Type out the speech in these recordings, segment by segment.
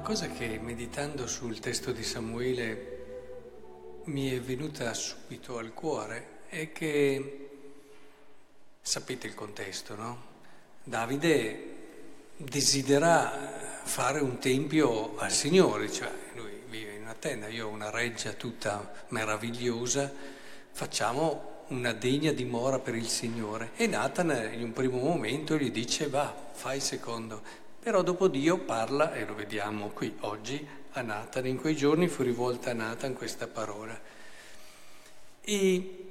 Una cosa che meditando sul testo di Samuele mi è venuta subito al cuore è che, sapete il contesto, no? Davide desidera fare un tempio al Signore, cioè lui vive in una tenda, io ho una reggia tutta meravigliosa, facciamo una degna dimora per il Signore. E Nathan in un primo momento gli dice va, fai il secondo. Però dopo Dio parla, e lo vediamo qui oggi, a Nathan. In quei giorni fu rivolta a Nathan questa parola. E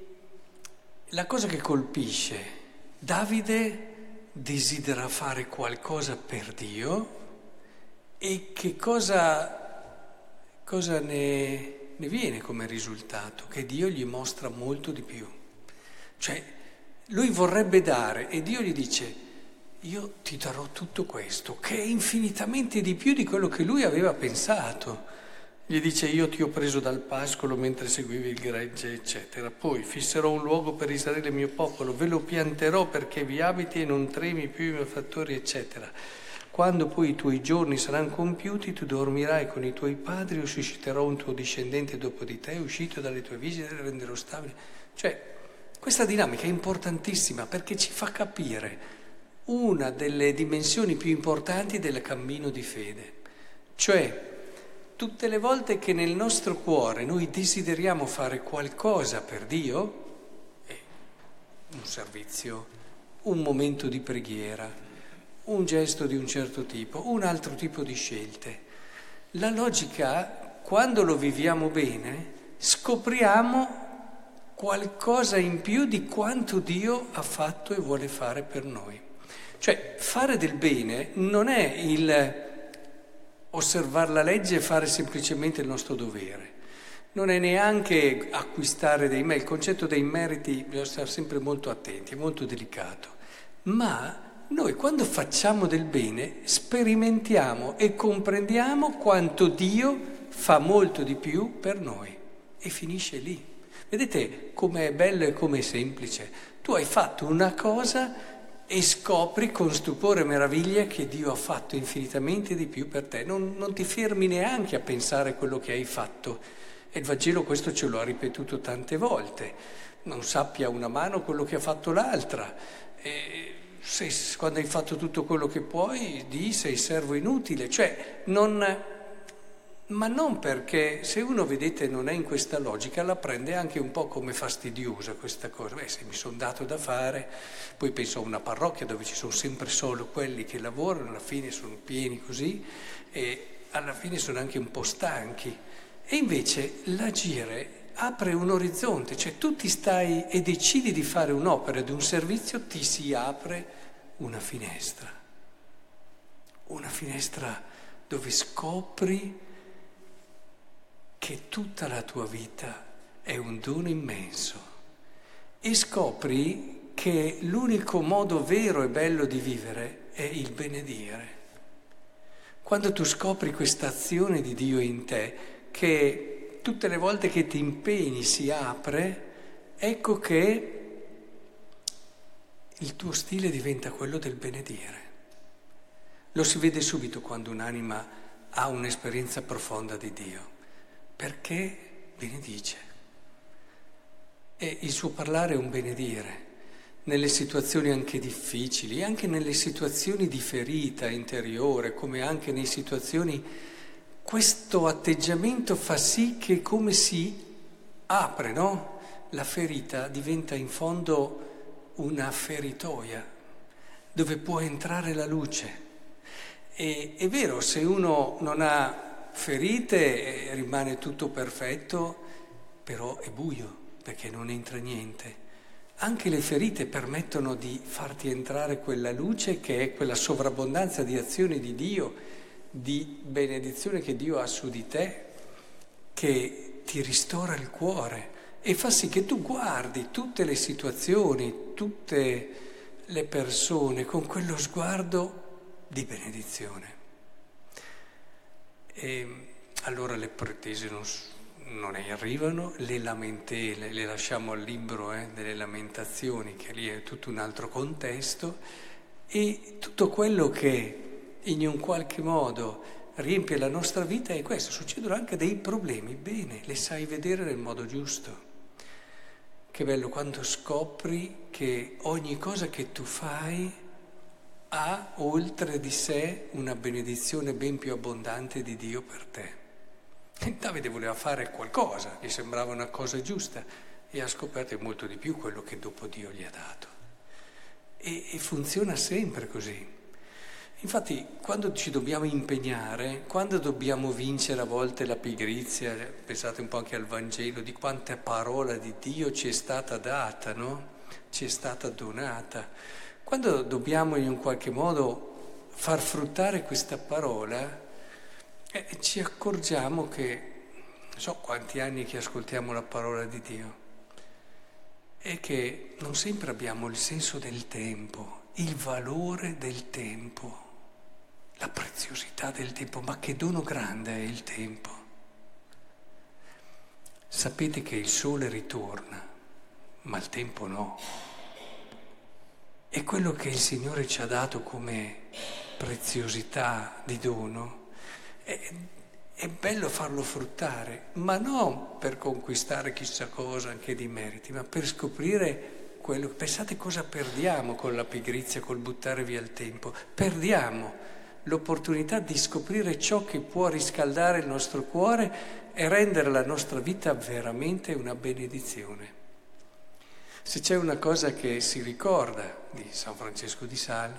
la cosa che colpisce, Davide desidera fare qualcosa per Dio e che cosa, cosa ne, ne viene come risultato? Che Dio gli mostra molto di più. Cioè, lui vorrebbe dare e Dio gli dice, io ti darò tutto questo, che è infinitamente di più di quello che lui aveva pensato. Gli dice io ti ho preso dal pascolo mentre seguivi il gregge, eccetera. Poi fisserò un luogo per Israele mio popolo, ve lo pianterò perché vi abiti e non tremi più i miei fattori, eccetera. Quando poi i tuoi giorni saranno compiuti, tu dormirai con i tuoi padri, o susciterò un tuo discendente dopo di te, uscito dalle tue visite, e renderò stabile. Cioè, questa dinamica è importantissima perché ci fa capire una delle dimensioni più importanti del cammino di fede. Cioè, tutte le volte che nel nostro cuore noi desideriamo fare qualcosa per Dio, un servizio, un momento di preghiera, un gesto di un certo tipo, un altro tipo di scelte, la logica, quando lo viviamo bene, scopriamo qualcosa in più di quanto Dio ha fatto e vuole fare per noi. Cioè, fare del bene non è il osservare la legge e fare semplicemente il nostro dovere. Non è neanche acquistare dei meriti. Il concetto dei meriti bisogna stare sempre molto attenti, è molto delicato. Ma noi quando facciamo del bene sperimentiamo e comprendiamo quanto Dio fa molto di più per noi. E finisce lì. Vedete com'è bello e com'è semplice. Tu hai fatto una cosa e scopri con stupore e meraviglia che Dio ha fatto infinitamente di più per te. Non, non, ti fermi neanche a pensare quello che hai fatto. E il Vangelo questo ce lo ha ripetuto tante volte. Non sappia una mano quello che ha fatto l'altra. E se, quando hai fatto tutto quello che puoi, di sei servo inutile. Cioè, non ma non perché se uno, vedete, non è in questa logica, la prende anche un po' come fastidiosa questa cosa. Beh, se mi sono dato da fare, poi penso a una parrocchia dove ci sono sempre solo quelli che lavorano, alla fine sono pieni così e alla fine sono anche un po' stanchi. E invece l'agire apre un orizzonte, cioè tu ti stai e decidi di fare un'opera, di un servizio, ti si apre una finestra. Una finestra dove scopri che tutta la tua vita è un dono immenso e scopri che l'unico modo vero e bello di vivere è il benedire. Quando tu scopri questa azione di Dio in te, che tutte le volte che ti impegni si apre, ecco che il tuo stile diventa quello del benedire. Lo si vede subito quando un'anima ha un'esperienza profonda di Dio perché benedice. E il suo parlare è un benedire, nelle situazioni anche difficili, anche nelle situazioni di ferita interiore, come anche nelle situazioni, questo atteggiamento fa sì che come si apre, no? La ferita diventa in fondo una feritoia dove può entrare la luce. E è vero, se uno non ha ferite rimane tutto perfetto, però è buio perché non entra niente. Anche le ferite permettono di farti entrare quella luce che è quella sovrabbondanza di azione di Dio, di benedizione che Dio ha su di te, che ti ristora il cuore e fa sì che tu guardi tutte le situazioni, tutte le persone con quello sguardo di benedizione. E allora le pretese non, non arrivano, le lamentele le lasciamo al libro eh, delle lamentazioni, che lì è tutto un altro contesto, e tutto quello che in un qualche modo riempie la nostra vita e questo, succedono anche dei problemi, bene, le sai vedere nel modo giusto. Che bello quando scopri che ogni cosa che tu fai ha oltre di sé una benedizione ben più abbondante di Dio per te. E Davide voleva fare qualcosa, gli sembrava una cosa giusta e ha scoperto molto di più quello che dopo Dio gli ha dato. E, e funziona sempre così. Infatti, quando ci dobbiamo impegnare, quando dobbiamo vincere a volte la pigrizia, pensate un po' anche al Vangelo, di quanta parola di Dio ci è stata data, no? Ci è stata donata. Quando dobbiamo in un qualche modo far fruttare questa parola, eh, ci accorgiamo che, non so quanti anni che ascoltiamo la parola di Dio, e che non sempre abbiamo il senso del tempo, il valore del tempo la preziosità del tempo, ma che dono grande è il tempo. Sapete che il sole ritorna, ma il tempo no. E quello che il Signore ci ha dato come preziosità di dono è, è bello farlo fruttare, ma non per conquistare chissà cosa anche di meriti, ma per scoprire quello. Pensate cosa perdiamo con la pigrizia, col buttare via il tempo. Perdiamo l'opportunità di scoprire ciò che può riscaldare il nostro cuore e rendere la nostra vita veramente una benedizione. Se c'è una cosa che si ricorda di San Francesco di Sal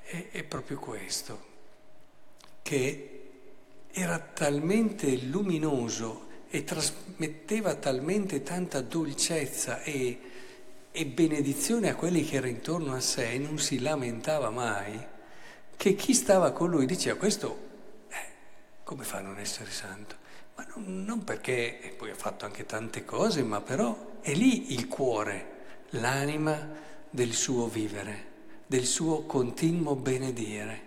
è, è proprio questo, che era talmente luminoso e trasmetteva talmente tanta dolcezza e, e benedizione a quelli che erano intorno a sé e non si lamentava mai che chi stava con lui diceva questo, eh, come fa a non essere santo? Ma non, non perché, poi ha fatto anche tante cose, ma però è lì il cuore, l'anima del suo vivere, del suo continuo benedire.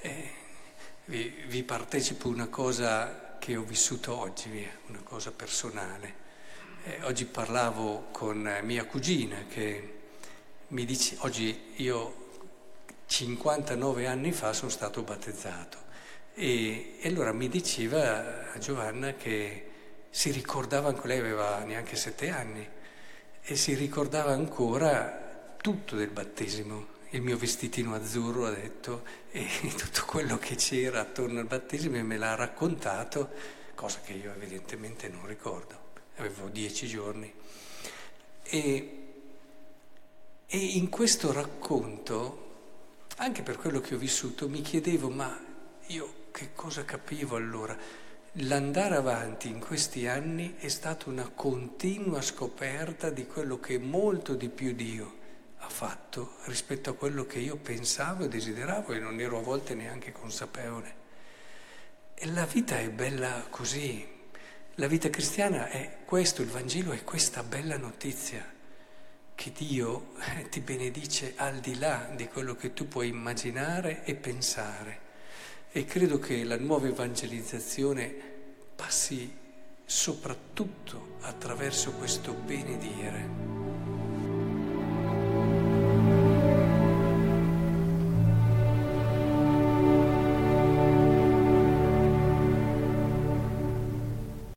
Eh, vi, vi, partecipo una cosa che ho vissuto oggi, una cosa personale. Eh, oggi parlavo con mia cugina che mi dice, oggi io 59 anni fa sono stato battezzato e, e allora mi diceva a Giovanna che si ricordava, anche lei aveva neanche sette anni, e si ricordava ancora tutto del battesimo, il mio vestitino azzurro ha detto, e tutto quello che c'era attorno al battesimo e me l'ha raccontato, cosa che io evidentemente non ricordo, avevo dieci giorni. E, e in questo racconto anche per quello che ho vissuto, mi chiedevo, ma io che cosa capivo allora? L'andare avanti in questi anni è stata una continua scoperta di quello che molto di più Dio ha fatto rispetto a quello che io pensavo e desideravo e non ero a volte neanche consapevole. E la vita è bella così. La vita cristiana è questo, il Vangelo è questa bella notizia che Dio eh, ti benedice al di là di quello che tu puoi immaginare e pensare. E credo che la nuova evangelizzazione passi soprattutto attraverso questo benedire.